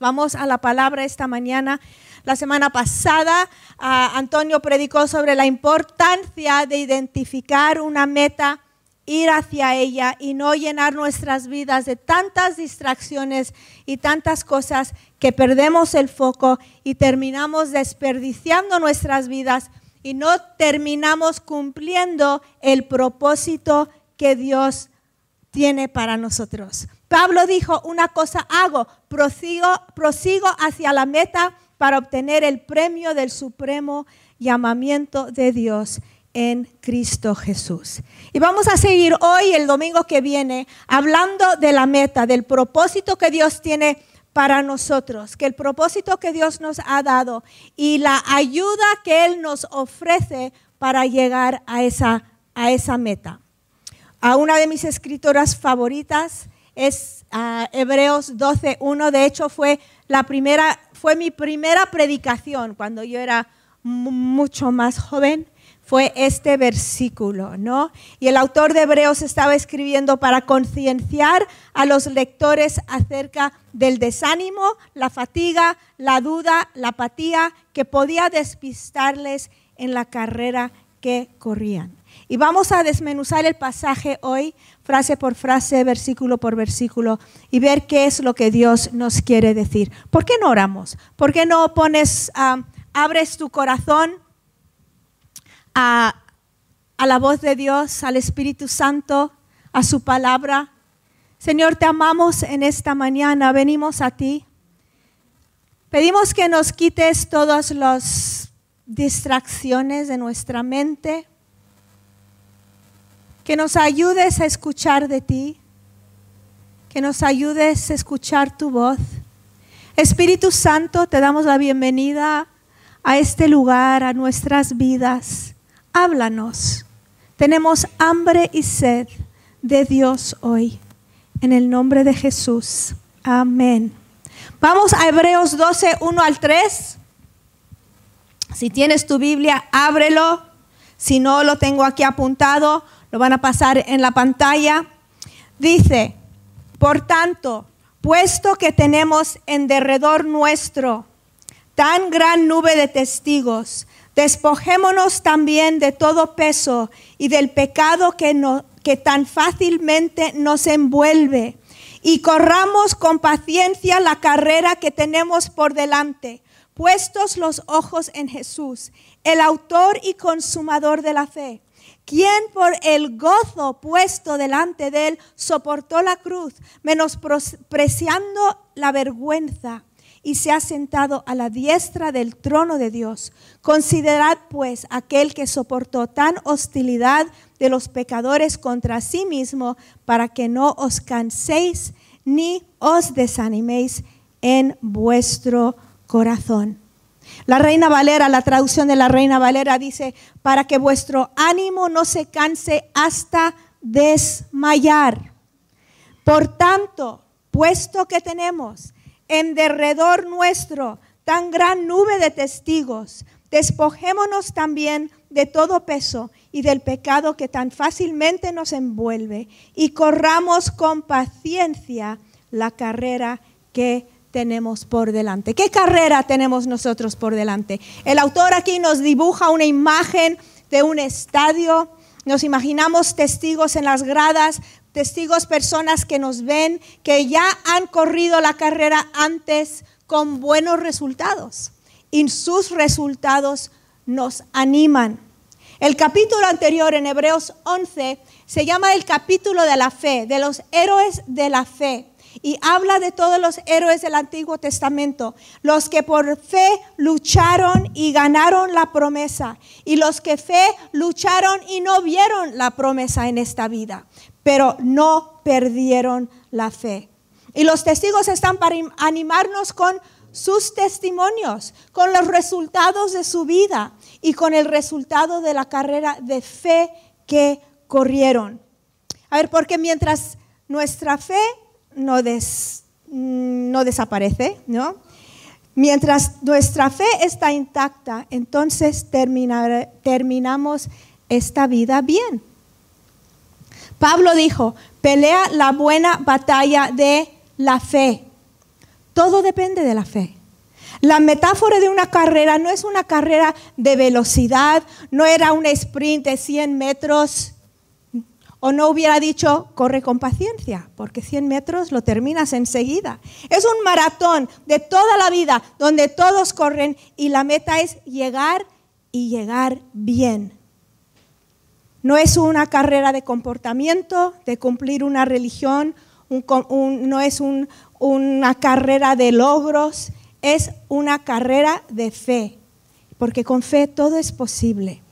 Vamos a la palabra esta mañana. La semana pasada ah, Antonio predicó sobre la importancia de identificar una meta, ir hacia ella y no llenar nuestras vidas de tantas distracciones y tantas cosas que perdemos el foco y terminamos desperdiciando nuestras vidas y no terminamos cumpliendo el propósito que Dios tiene para nosotros. Pablo dijo, una cosa hago, prosigo, prosigo hacia la meta para obtener el premio del supremo llamamiento de Dios en Cristo Jesús. Y vamos a seguir hoy, el domingo que viene, hablando de la meta, del propósito que Dios tiene para nosotros, que el propósito que Dios nos ha dado y la ayuda que Él nos ofrece para llegar a esa, a esa meta. A una de mis escritoras favoritas es uh, Hebreos 12.1. De hecho, fue, la primera, fue mi primera predicación cuando yo era mucho más joven. Fue este versículo, ¿no? Y el autor de Hebreos estaba escribiendo para concienciar a los lectores acerca del desánimo, la fatiga, la duda, la apatía que podía despistarles en la carrera que corrían. Y vamos a desmenuzar el pasaje hoy, frase por frase, versículo por versículo, y ver qué es lo que Dios nos quiere decir. ¿Por qué no oramos? ¿Por qué no pones, ah, abres tu corazón a, a la voz de Dios, al Espíritu Santo, a su palabra? Señor, te amamos en esta mañana, venimos a ti. Pedimos que nos quites todas las distracciones de nuestra mente que nos ayudes a escuchar de ti, que nos ayudes a escuchar tu voz. Espíritu Santo, te damos la bienvenida a este lugar, a nuestras vidas. Háblanos. Tenemos hambre y sed de Dios hoy. En el nombre de Jesús. Amén. Vamos a Hebreos 12, 1 al 3. Si tienes tu Biblia, ábrelo. Si no, lo tengo aquí apuntado lo van a pasar en la pantalla. Dice, por tanto, puesto que tenemos en derredor nuestro tan gran nube de testigos, despojémonos también de todo peso y del pecado que, que tan fácilmente nos envuelve y corramos con paciencia la carrera que tenemos por delante, puestos los ojos en Jesús, el autor y consumador de la fe quien por el gozo puesto delante de él soportó la cruz, menospreciando la vergüenza, y se ha sentado a la diestra del trono de Dios. Considerad pues aquel que soportó tan hostilidad de los pecadores contra sí mismo, para que no os canséis ni os desaniméis en vuestro corazón. La Reina Valera, la traducción de la Reina Valera dice, para que vuestro ánimo no se canse hasta desmayar. Por tanto, puesto que tenemos en derredor nuestro tan gran nube de testigos, despojémonos también de todo peso y del pecado que tan fácilmente nos envuelve y corramos con paciencia la carrera que tenemos por delante? ¿Qué carrera tenemos nosotros por delante? El autor aquí nos dibuja una imagen de un estadio. Nos imaginamos testigos en las gradas, testigos, personas que nos ven, que ya han corrido la carrera antes con buenos resultados. Y sus resultados nos animan. El capítulo anterior en Hebreos 11 se llama el capítulo de la fe, de los héroes de la fe y habla de todos los héroes del Antiguo Testamento, los que por fe lucharon y ganaron la promesa, y los que fe lucharon y no vieron la promesa en esta vida, pero no perdieron la fe. Y los testigos están para animarnos con sus testimonios, con los resultados de su vida y con el resultado de la carrera de fe que corrieron. A ver, porque mientras nuestra fe no, no desaparece, ¿no? Mientras nuestra fe está intacta, entonces terminamos esta vida bien. Pablo dijo, pelea la buena batalla de la fe. Todo depende de la fe. La metáfora de una carrera no es una carrera de velocidad, no era un sprint de 100 metros, o no hubiera dicho, corre con paciencia, porque 100 metros lo terminas enseguida. Es un maratón de toda la vida donde todos corren y la meta es llegar y llegar bien. No es una carrera de comportamiento, de cumplir una religión, no es una carrera de logros, es una carrera de fe, porque con fe todo es posible.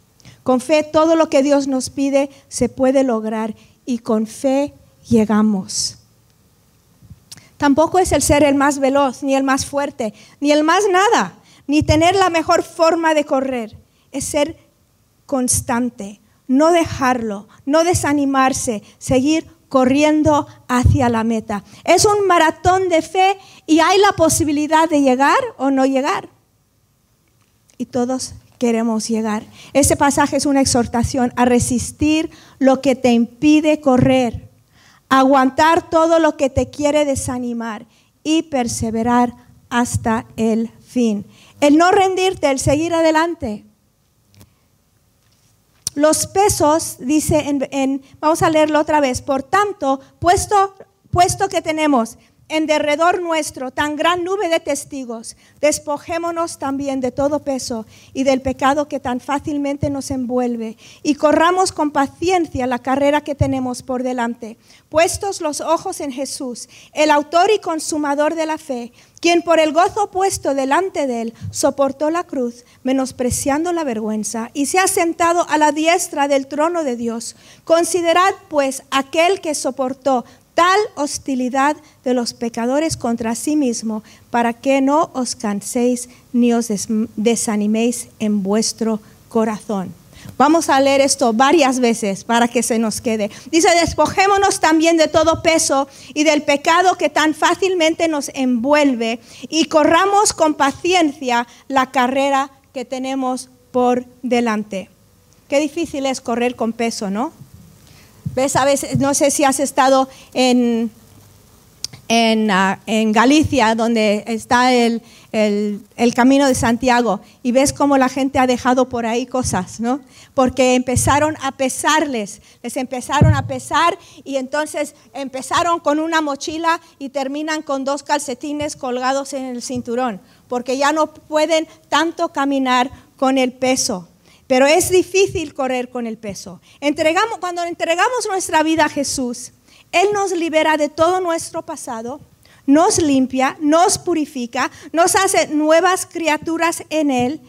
Con fe todo lo que Dios nos pide se puede lograr y con fe llegamos. Tampoco es el ser el más veloz, ni el más fuerte, ni el más nada, ni tener la mejor forma de correr. Es ser constante, no dejarlo, no desanimarse, seguir corriendo hacia la meta. Es un maratón de fe y hay la posibilidad de llegar o no llegar. Y todos queremos llegar. Ese pasaje es una exhortación a resistir lo que te impide correr, aguantar todo lo que te quiere desanimar y perseverar hasta el fin. El no rendirte, el seguir adelante. Los pesos, dice, en, vamos a leerlo otra vez, por tanto, puesto, puesto que tenemos en derredor nuestro tan gran nube de testigos, despojémonos también de todo peso y del pecado que tan fácilmente nos envuelve y corramos con paciencia la carrera que tenemos por delante, puestos los ojos en Jesús, el autor y consumador de la fe, quien por el gozo puesto delante de él soportó la cruz, menospreciando la vergüenza, y se ha sentado a la diestra del trono de Dios. Considerad pues aquel que soportó tal hostilidad de los pecadores contra sí mismo, para que no os canséis ni os desaniméis en vuestro corazón. Vamos a leer esto varias veces para que se nos quede. Dice, despojémonos también de todo peso y del pecado que tan fácilmente nos envuelve y corramos con paciencia la carrera que tenemos por delante. Qué difícil es correr con peso, ¿no? Ves, a veces, no sé si has estado en, en, ah, Galicia, donde está el, camino de Santiago, y ves cómo la gente ha dejado por ahí cosas, ¿no? Porque empezaron a pesarles, les empezaron a pesar y entonces empezaron con una mochila y terminan con dos calcetines colgados en el cinturón, porque ya no pueden tanto caminar con el peso. Pero es difícil correr con el peso. Entregamos, cuando entregamos nuestra vida a Jesús, Él nos libera de todo nuestro pasado, nos limpia, nos purifica, nos hace nuevas criaturas en Él.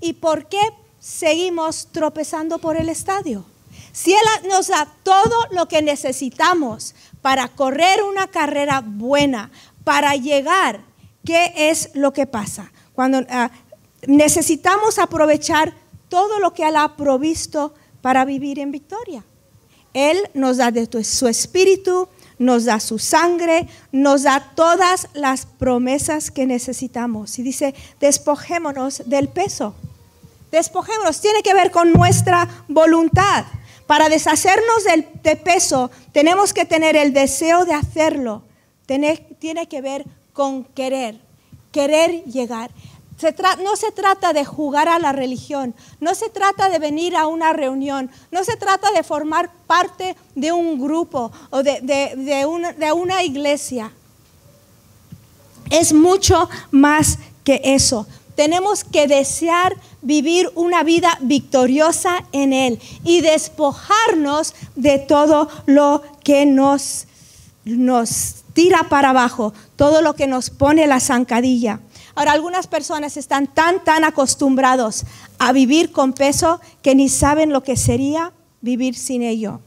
¿Y por qué seguimos tropezando por el estadio? Si Él nos da todo lo que necesitamos para correr una carrera buena, para llegar, ¿qué es lo que pasa? Cuando ah, necesitamos aprovechar todo lo que Él ha provisto para vivir en victoria. Él nos da de su espíritu, nos da su sangre, nos da todas las promesas que necesitamos. Y dice, despojémonos del peso. Despojémonos, tiene que ver con nuestra voluntad. Para deshacernos del peso tenemos que tener el deseo de hacerlo. tiene que ver con querer, querer llegar no se trata de jugar a la religión, no se trata de venir a una reunión, no se trata de formar parte de un grupo o de, una, iglesia. Es mucho más que eso. Tenemos que desear vivir una vida victoriosa en Él y despojarnos de todo lo que nos tira para abajo, todo lo que nos pone la zancadilla. Ahora, algunas personas están tan, tan acostumbrados a vivir con peso que ni saben lo que sería vivir sin ello.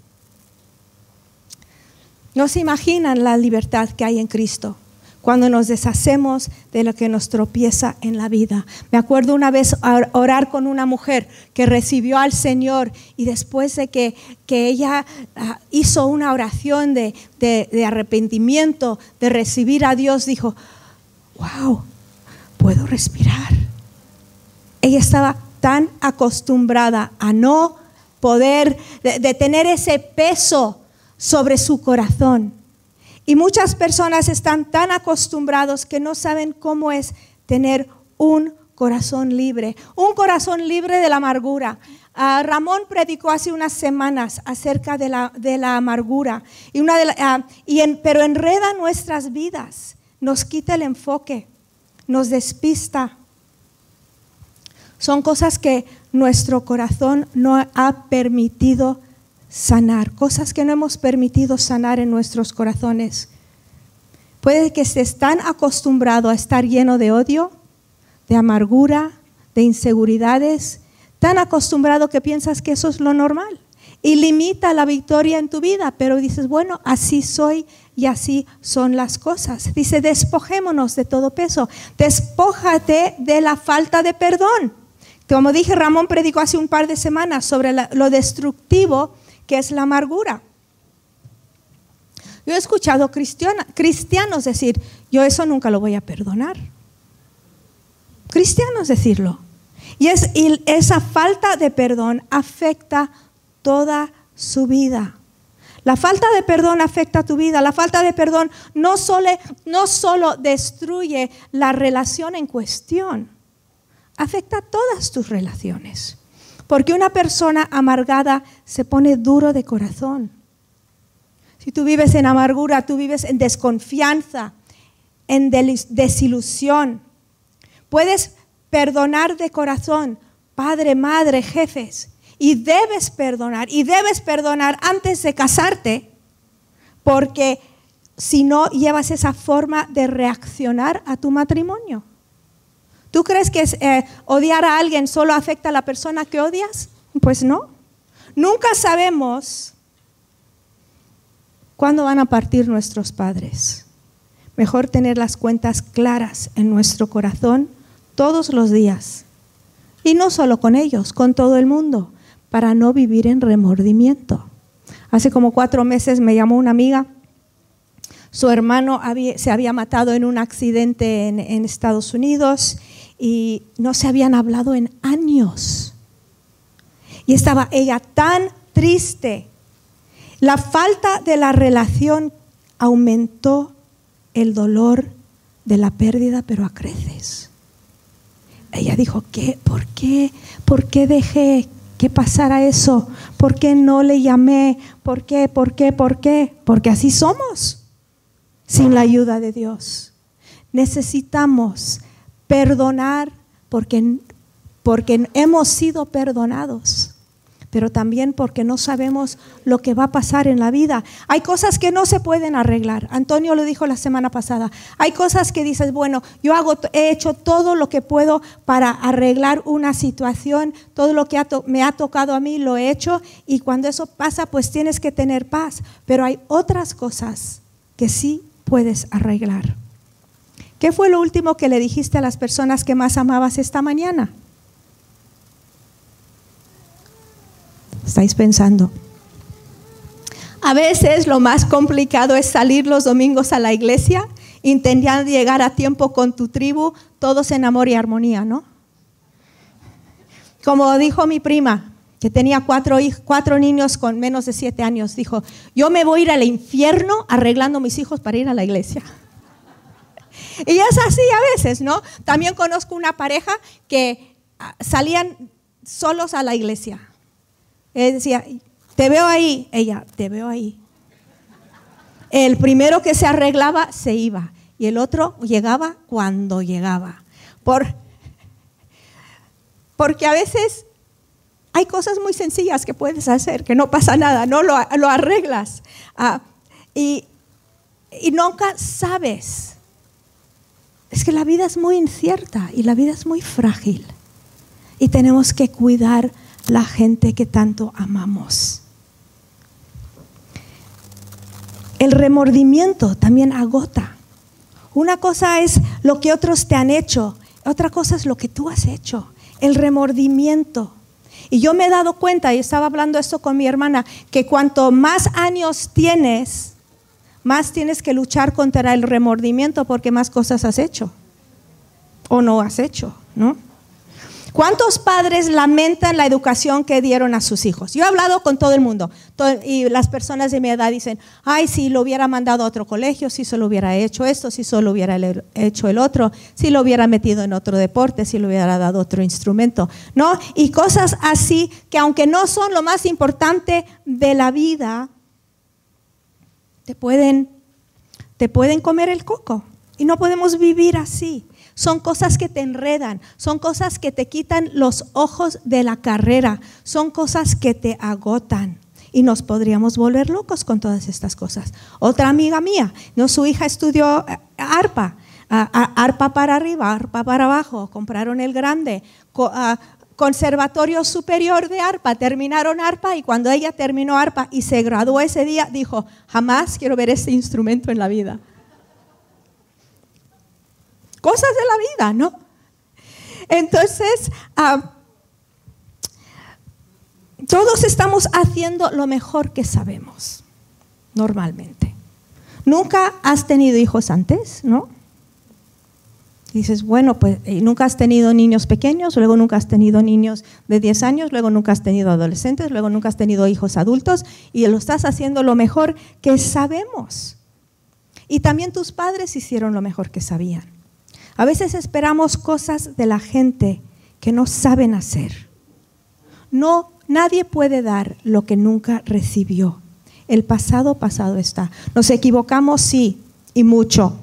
No se imaginan la libertad que hay en Cristo cuando nos deshacemos de lo que nos tropieza en la vida. Me acuerdo una vez orar con una mujer que recibió al Señor y después de que, ella ah, hizo una oración de, de arrepentimiento, de recibir a Dios, dijo, wow, puedo respirar. Ella estaba tan acostumbrada a no poder, de, tener ese peso sobre su corazón. Y muchas personas están tan acostumbrados que no saben cómo es tener un corazón libre, un corazón libre de la amargura. Ah, Ramón predicó hace unas semanas acerca de la, de la amargura, y una de ah, y pero enreda nuestras vidas, nos quita el enfoque, nos despista. Son cosas que nuestro corazón no ha permitido sanar, cosas que no hemos permitido sanar en nuestros corazones. Puede que estés tan acostumbrado a estar lleno de odio, de amargura, de inseguridades, tan acostumbrado que piensas que eso es lo normal y limita la victoria en tu vida, pero dices, bueno, así soy y así son las cosas. Dice, despojémonos de todo peso, despójate de la falta de perdón. Como dije, Ramón predicó hace un par de semanas sobre lo destructivo que es la amargura. Yo he escuchado cristianos decir, yo eso nunca lo voy a perdonar. Cristianos decirlo. Y, es, esa falta de perdón afecta toda su vida. La falta de perdón afecta tu vida. La falta de perdón no solo, no solo destruye la relación en cuestión, afecta todas tus relaciones. Porque una persona amargada se pone duro de corazón. Si tú vives en amargura, tú vives en desconfianza, en desilusión. Puedes perdonar de corazón, padre, madre, jefes, y debes perdonar, y debes perdonar antes de casarte, porque si no llevas esa forma de reaccionar a tu matrimonio. ¿Tú crees que eh, odiar a alguien solo afecta a la persona que odias? Pues no. Nunca sabemos cuándo van a partir nuestros padres. Mejor tener las cuentas claras en nuestro corazón todos los días. Y no solo con ellos, con todo el mundo, para no vivir en remordimiento. Hace como cuatro meses me llamó una amiga. Su hermano se había matado en un accidente en Estados Unidos y no se habían hablado en años. Y estaba ella tan triste. La falta de la relación aumentó el dolor de la pérdida, pero a creces. Ella dijo, ¿qué? ¿Por qué? ¿Por qué dejé que pasara eso? ¿Por qué no le llamé? ¿Por qué? ¿Por qué? ¿Por qué? Porque así somos, sin la ayuda de Dios. Necesitamos perdonar porque, porque hemos sido perdonados, pero también porque no sabemos lo que va a pasar en la vida. Hay cosas que no se pueden arreglar. Antonio lo dijo la semana pasada. Hay cosas que dices, bueno, yo hago, he hecho todo lo que puedo para arreglar una situación, todo lo que me ha tocado a mí lo he hecho y cuando eso pasa, pues tienes que tener paz. Pero hay otras cosas que sí puedes arreglar. ¿Qué fue lo último que le dijiste a las personas que más amabas esta mañana? Estáis pensando. A veces lo más complicado es salir los domingos a la iglesia intentando llegar a tiempo con tu tribu, todos en amor y armonía, ¿no? Como dijo mi prima, que tenía cuatro, cuatro niños con menos de siete años, dijo, yo me voy a ir al infierno arreglando mis hijos para ir a la iglesia. Y es así a veces, ¿no? También conozco una pareja que ah, salían solos a la iglesia. Él decía, te veo ahí. Ella, te veo ahí. El primero que se arreglaba se iba y el otro llegaba cuando llegaba. Por, porque a veces hay cosas muy sencillas que puedes hacer, que no pasa nada, no lo, arreglas. Ah, y, y nunca sabes es que la vida es muy incierta y la vida es muy frágil. Y tenemos que cuidar la gente que tanto amamos. El remordimiento también agota. Una cosa es lo que otros te han hecho, otra cosa es lo que tú has hecho. El remordimiento. Y yo me he dado cuenta, y estaba hablando esto con mi hermana, que cuanto más años tienes, más tienes que luchar contra el remordimiento porque más cosas has hecho o no has hecho, ¿no? ¿Cuántos padres lamentan la educación que dieron a sus hijos? Yo he hablado con todo el mundo y las personas de mi edad dicen, ay, si lo hubiera mandado a otro colegio, si solo hubiera hecho esto, si solo hubiera hecho el otro, si lo hubiera metido en otro deporte, si le hubiera dado otro instrumento, ¿no? Y cosas así que aunque no son lo más importante de la vida, te pueden, te pueden comer el coco. Y no podemos vivir así. Son cosas que te enredan, son cosas que te quitan los ojos de la carrera, son cosas que te agotan. Y nos podríamos volver locos con todas estas cosas. Otra amiga mía, ¿no? su hija estudió eh, arpa, arpa para arriba, arpa para abajo, compraron el grande, conservatorio superior de arpa, terminaron arpa y cuando ella terminó arpa y se graduó ese día, dijo, jamás quiero ver este instrumento en la vida cosas de la vida, ¿no? Entonces, ah, todos estamos haciendo lo mejor que sabemos, normalmente. Nunca has tenido hijos antes, ¿no? dices, bueno, pues nunca has tenido niños pequeños, luego nunca has tenido niños de 10 años, luego nunca has tenido adolescentes, luego nunca has tenido hijos adultos y lo estás haciendo lo mejor que sabemos. Y también tus padres hicieron lo mejor que sabían. A veces esperamos cosas de la gente que no saben hacer. No, nadie puede dar lo que nunca recibió. El pasado pasado está. Nos equivocamos, sí, y mucho.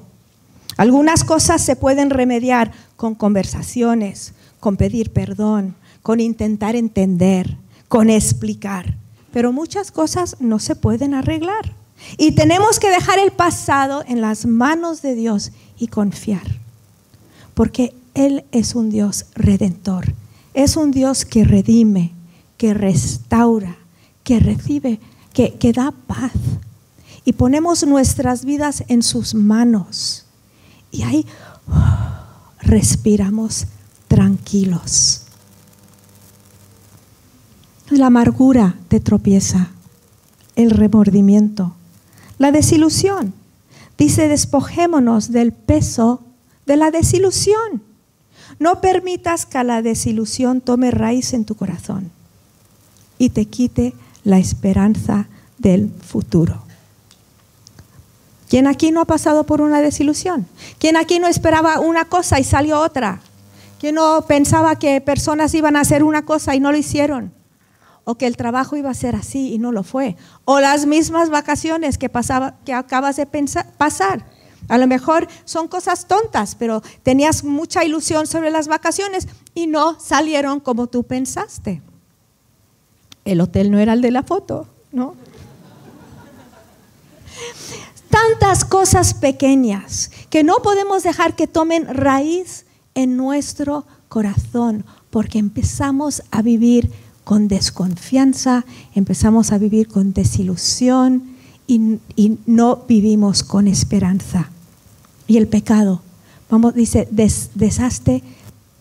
Algunas cosas se pueden remediar con conversaciones, con pedir perdón, con intentar entender, con explicar. Pero muchas cosas no se pueden arreglar. Y tenemos que dejar el pasado en las manos de Dios y confiar porque Él es un Dios redentor, es un Dios que redime, que restaura, que recibe, que, da paz. Y ponemos nuestras vidas en sus manos. Y ahí respiramos tranquilos. La amargura te tropieza, el remordimiento, la desilusión. Dice, despojémonos del peso de la desilusión. No permitas que la desilusión tome raíz en tu corazón y te quite la esperanza del futuro. ¿Quién aquí no ha pasado por una desilusión? ¿Quién aquí no esperaba una cosa y salió otra? ¿Quién no pensaba que personas iban a hacer una cosa y no lo hicieron? O que el trabajo iba a ser así y no lo fue. O las mismas vacaciones que, pasaba, que acabas de pasar a lo mejor son cosas tontas, pero tenías mucha ilusión sobre las vacaciones y no salieron como tú pensaste. El hotel no era el de la foto, ¿no? Tantas cosas pequeñas que no podemos dejar que tomen raíz en nuestro corazón, porque empezamos a vivir con desconfianza, empezamos a vivir con desilusión y, no vivimos con esperanza y el pecado. Vamos, dice, des, deshaste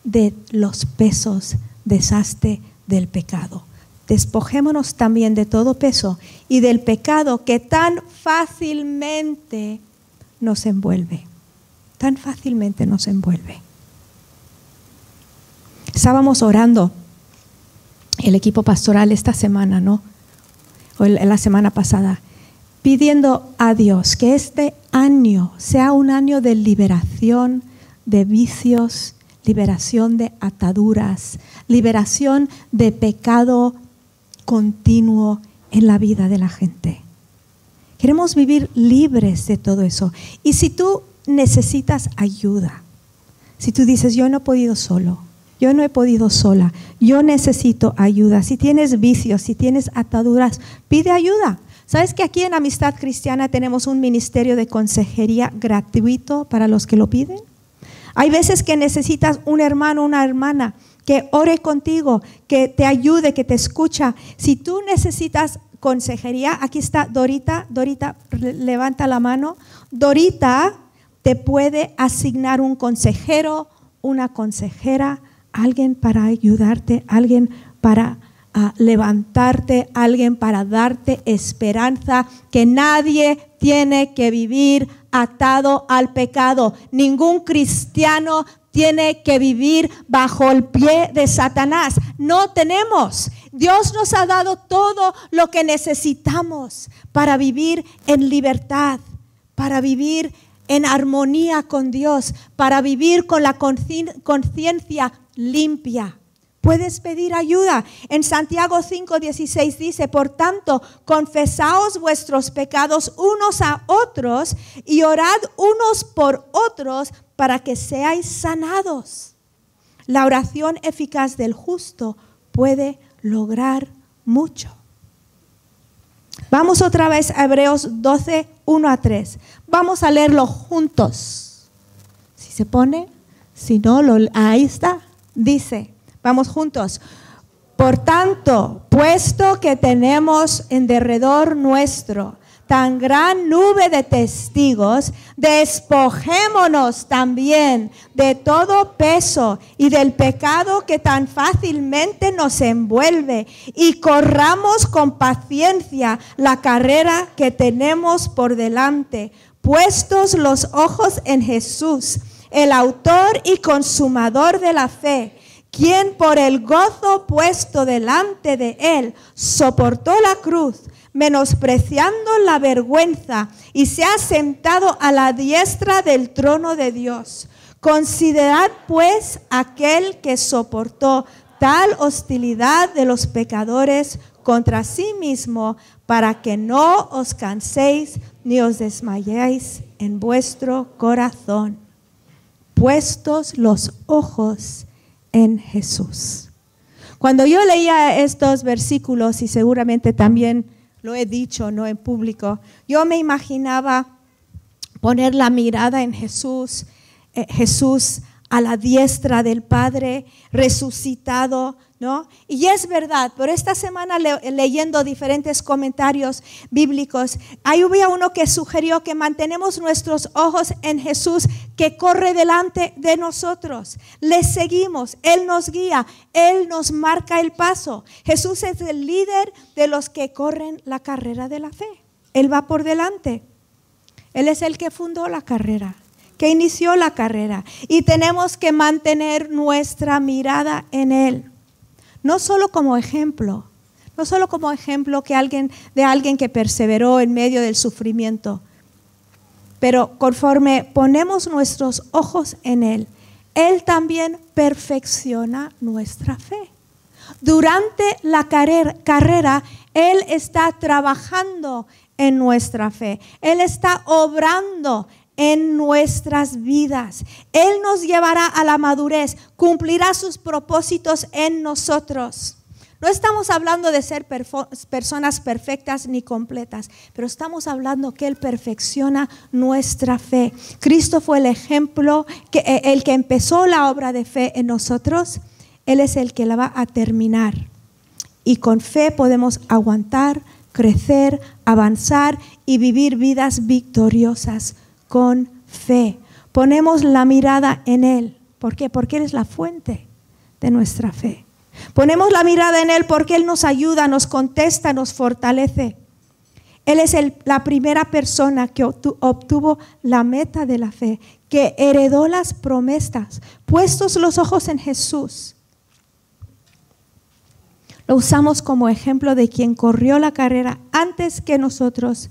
de los pesos, deshaste del pecado. Despojémonos también de todo peso y del pecado que tan fácilmente nos envuelve. Tan fácilmente nos envuelve. Estábamos orando el equipo pastoral esta semana, ¿no? O la semana pasada pidiendo a Dios que este año sea un año de liberación de vicios, liberación de ataduras, liberación de pecado continuo en la vida de la gente. Queremos vivir libres de todo eso. Y si tú necesitas ayuda, si tú dices, yo no he podido solo, yo no he podido sola, yo necesito ayuda, si tienes vicios, si tienes ataduras, pide ayuda. ¿Sabes que aquí en Amistad Cristiana tenemos un ministerio de consejería gratuito para los que lo piden? Hay veces que necesitas un hermano una hermana que ore contigo, que te ayude, que te escucha. Si tú necesitas consejería, aquí está Dorita. Dorita, levanta la mano. Dorita te puede asignar un consejero, una consejera, alguien para ayudarte, alguien para a levantarte alguien para darte esperanza, que nadie tiene que vivir atado al pecado. Ningún cristiano tiene que vivir bajo el pie de Satanás. No tenemos. Dios nos ha dado todo lo que necesitamos para vivir en libertad, para vivir en armonía con Dios, para vivir con la conciencia limpia. Puedes pedir ayuda. En Santiago 5:16 dice, por tanto, confesaos vuestros pecados unos a otros y orad unos por otros para que seáis sanados. La oración eficaz del justo puede lograr mucho. Vamos otra vez a Hebreos 12, 1 a 3. Vamos a leerlo juntos. Si se pone, si no, ahí está. Dice, Vamos juntos. Por tanto, puesto que tenemos en derredor nuestro tan gran nube de testigos, despojémonos también de todo peso y del pecado que tan fácilmente nos envuelve y corramos con paciencia la carrera que tenemos por delante, puestos los ojos en Jesús, el autor y consumador de la fe quien por el gozo puesto delante de él soportó la cruz, menospreciando la vergüenza, y se ha sentado a la diestra del trono de Dios. Considerad pues aquel que soportó tal hostilidad de los pecadores contra sí mismo, para que no os canséis ni os desmayéis en vuestro corazón. Puestos los ojos en Jesús. Cuando yo leía estos versículos, y seguramente también lo he dicho, no en público, yo me imaginaba poner la mirada en Jesús, eh, Jesús a la diestra del Padre, resucitado, ¿no? Y es verdad, por esta semana leyendo diferentes comentarios bíblicos, ahí hubo uno que sugirió que mantenemos nuestros ojos en Jesús que corre delante de nosotros. Le seguimos, Él nos guía, Él nos marca el paso. Jesús es el líder de los que corren la carrera de la fe. Él va por delante. Él es el que fundó la carrera que inició la carrera y tenemos que mantener nuestra mirada en Él. No solo como ejemplo, no solo como ejemplo que alguien, de alguien que perseveró en medio del sufrimiento, pero conforme ponemos nuestros ojos en Él, Él también perfecciona nuestra fe. Durante la carrera, Él está trabajando en nuestra fe. Él está obrando en nuestras vidas. Él nos llevará a la madurez, cumplirá sus propósitos en nosotros. No estamos hablando de ser personas perfectas ni completas, pero estamos hablando que Él perfecciona nuestra fe. Cristo fue el ejemplo, que, eh, el que empezó la obra de fe en nosotros, Él es el que la va a terminar. Y con fe podemos aguantar, crecer, avanzar y vivir vidas victoriosas con fe. Ponemos la mirada en Él. ¿Por qué? Porque Él es la fuente de nuestra fe. Ponemos la mirada en Él porque Él nos ayuda, nos contesta, nos fortalece. Él es la primera persona que obtuvo la meta de la fe, que heredó las promesas, puestos los ojos en Jesús. Lo usamos como ejemplo de quien corrió la carrera antes que nosotros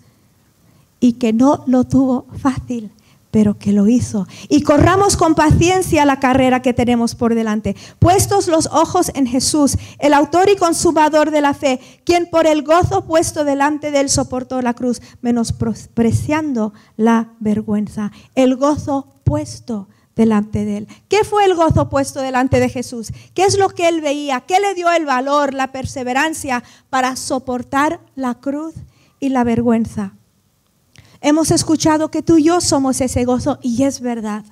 y que no lo tuvo fácil, pero que lo hizo. Y corramos con paciencia la carrera que tenemos por delante, puestos los ojos en Jesús, el autor y consumador de la fe, quien por el gozo puesto delante de él soportó la cruz, menospreciando la vergüenza. El gozo puesto delante de él. ¿Qué fue el gozo puesto delante de Jesús? ¿Qué es lo que él veía? ¿Qué le dio el valor, la perseverancia para soportar la cruz y la vergüenza? Hemos escuchado que tú y yo somos ese gozo y es verdad.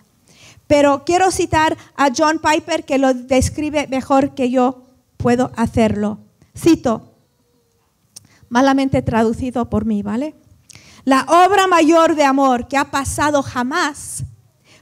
Pero quiero citar a John Piper que lo describe mejor que yo puedo hacerlo. Cito, malamente traducido por mí, ¿vale? La obra mayor de amor que ha pasado jamás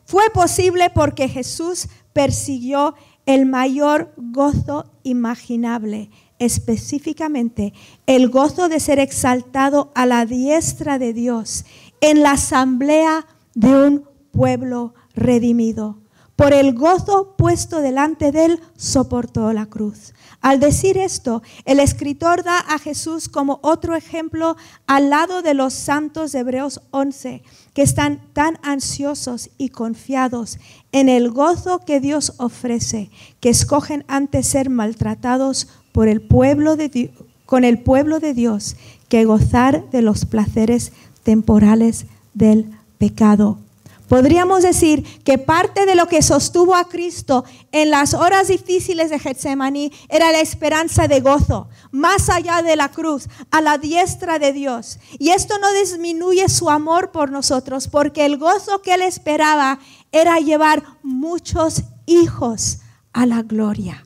fue posible porque Jesús persiguió el mayor gozo imaginable, específicamente el gozo de ser exaltado a la diestra de Dios en la asamblea de un pueblo redimido. por el gozo puesto delante de él, soportó la cruz. Al decir esto, el escritor da a Jesús como otro ejemplo al lado de los santos de Hebreos 11, que están tan ansiosos y confiados en el gozo que Dios ofrece, que escogen antes ser maltratados por el pueblo de con el pueblo de Dios que gozar de los placeres temporales del pecado. Podríamos decir que parte de lo que sostuvo a Cristo en las horas difíciles de Getsemaní era la esperanza de gozo, más allá de la cruz, a la diestra de Dios. Y esto no disminuye su amor por nosotros, porque el gozo que él esperaba era llevar muchos hijos a la gloria.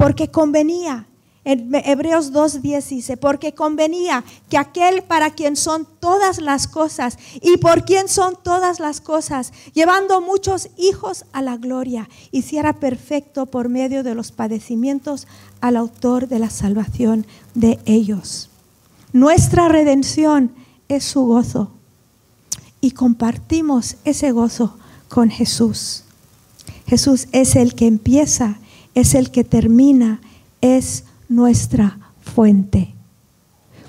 Porque convenía en Hebreos 2.10 dice, porque convenía que aquel para quien son todas las cosas y por quien son todas las cosas, llevando muchos hijos a la gloria, hiciera perfecto por medio de los padecimientos al autor de la salvación de ellos. Nuestra redención es su gozo y compartimos ese gozo con Jesús. Jesús es el que empieza, es el que termina, es nuestra fuente.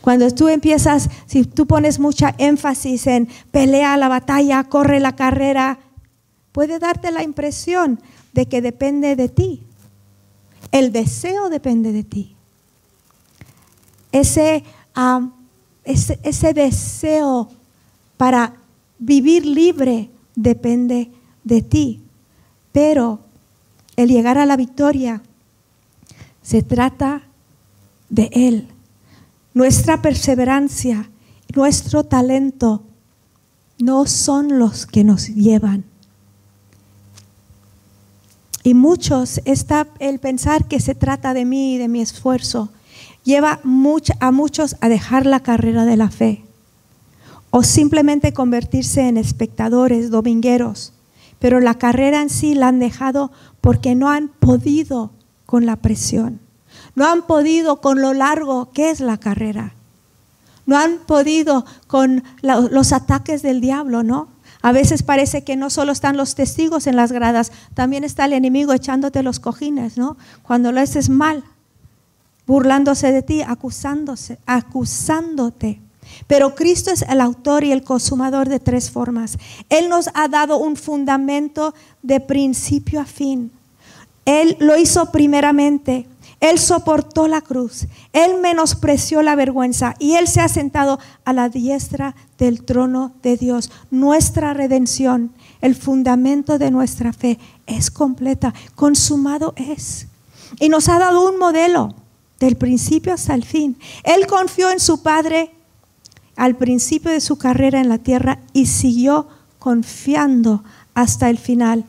Cuando tú empiezas, si tú pones mucha énfasis en pelea la batalla, corre la carrera, puede darte la impresión de que depende de ti. El deseo depende de ti. Ese, ese, ese deseo para vivir libre depende de ti. Pero el llegar a la victoria se trata de Él. Nuestra perseverancia, nuestro talento no son los que nos llevan. Y muchos, está el pensar que se trata de mí y de mi esfuerzo, lleva a muchos a dejar la carrera de la fe o simplemente convertirse en espectadores domingueros. Pero la carrera en sí la han dejado porque no han podido con la presión. No han podido con lo largo que es la carrera. No han podido con los ataques del diablo, ¿no? A veces parece que no solo están los testigos en las gradas, también está el enemigo echándote los cojines, ¿no? Cuando lo haces mal, burlándose de ti, acusándose, acusándote. Pero Cristo es el autor y el consumador de tres formas. Él nos ha dado un fundamento de principio a fin. Él lo hizo primeramente él soportó la cruz, Él menospreció la vergüenza y Él se ha sentado a la diestra del trono de Dios. Nuestra redención, el fundamento de nuestra fe es completa, consumado es. Y nos ha dado un modelo del principio hasta el fin. Él confió en su Padre al principio de su carrera en la tierra y siguió confiando hasta el final.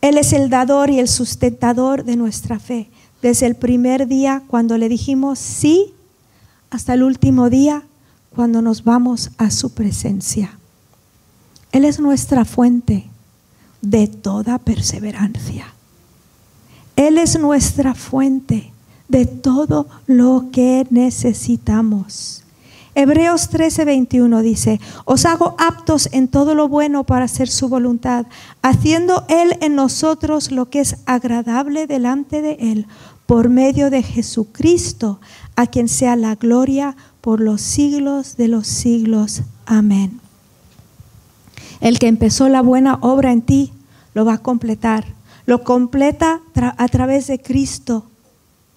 Él es el dador y el sustentador de nuestra fe desde el primer día cuando le dijimos sí hasta el último día cuando nos vamos a su presencia. Él es nuestra fuente de toda perseverancia. Él es nuestra fuente de todo lo que necesitamos. Hebreos 13:21 dice, os hago aptos en todo lo bueno para hacer su voluntad, haciendo Él en nosotros lo que es agradable delante de Él, por medio de Jesucristo, a quien sea la gloria por los siglos de los siglos. Amén. El que empezó la buena obra en ti, lo va a completar. Lo completa a través de Cristo,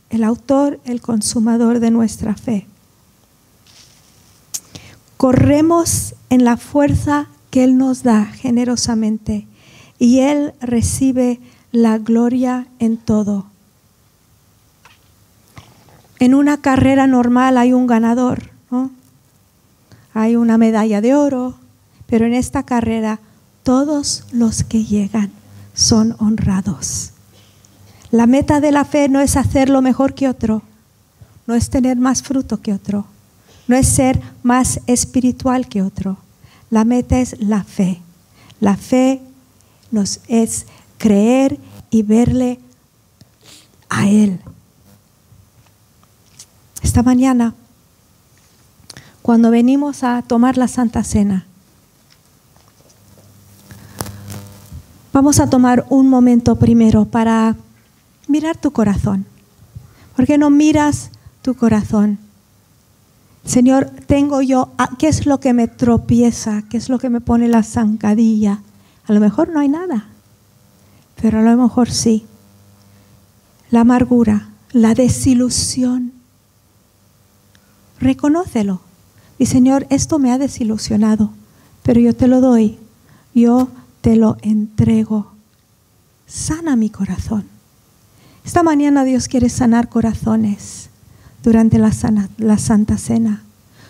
el autor, el consumador de nuestra fe corremos en la fuerza que Él nos da generosamente y Él recibe la gloria en todo. En una carrera normal hay un ganador, hay una medalla de oro, pero en esta carrera todos los que llegan son honrados. La meta de la fe no es hacerlo mejor que otro, no es tener más fruto que otro no es ser más espiritual que otro. La meta es la fe. La fe nos es creer y verle a Él. Esta mañana, cuando venimos a tomar la Santa Cena, Vamos a tomar un momento primero para mirar tu corazón. ¿Por qué no miras tu corazón? Señor, tengo yo, ah, ¿qué es lo que me tropieza? ¿Qué es lo que me pone la zancadilla? A lo mejor no hay nada, pero a lo mejor sí. La amargura, la desilusión. Reconócelo. Y Señor, esto me ha desilusionado, pero yo te lo doy. Yo te lo entrego. Sana mi corazón. Esta mañana Dios quiere sanar corazones durante la, Santa Cena.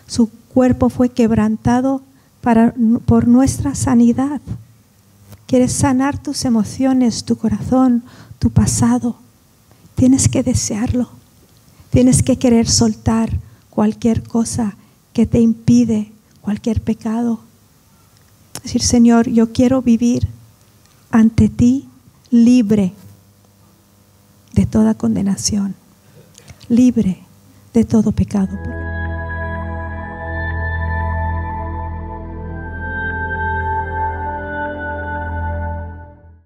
Su cuerpo fue quebrantado para, por nuestra sanidad. Quiere sanar tus emociones, tu corazón, tu pasado. Tienes que desearlo. Tienes que querer soltar cualquier cosa que te impide, cualquier pecado. Decir, Señor, yo quiero vivir ante ti libre de toda condenación, libre de todo pecado.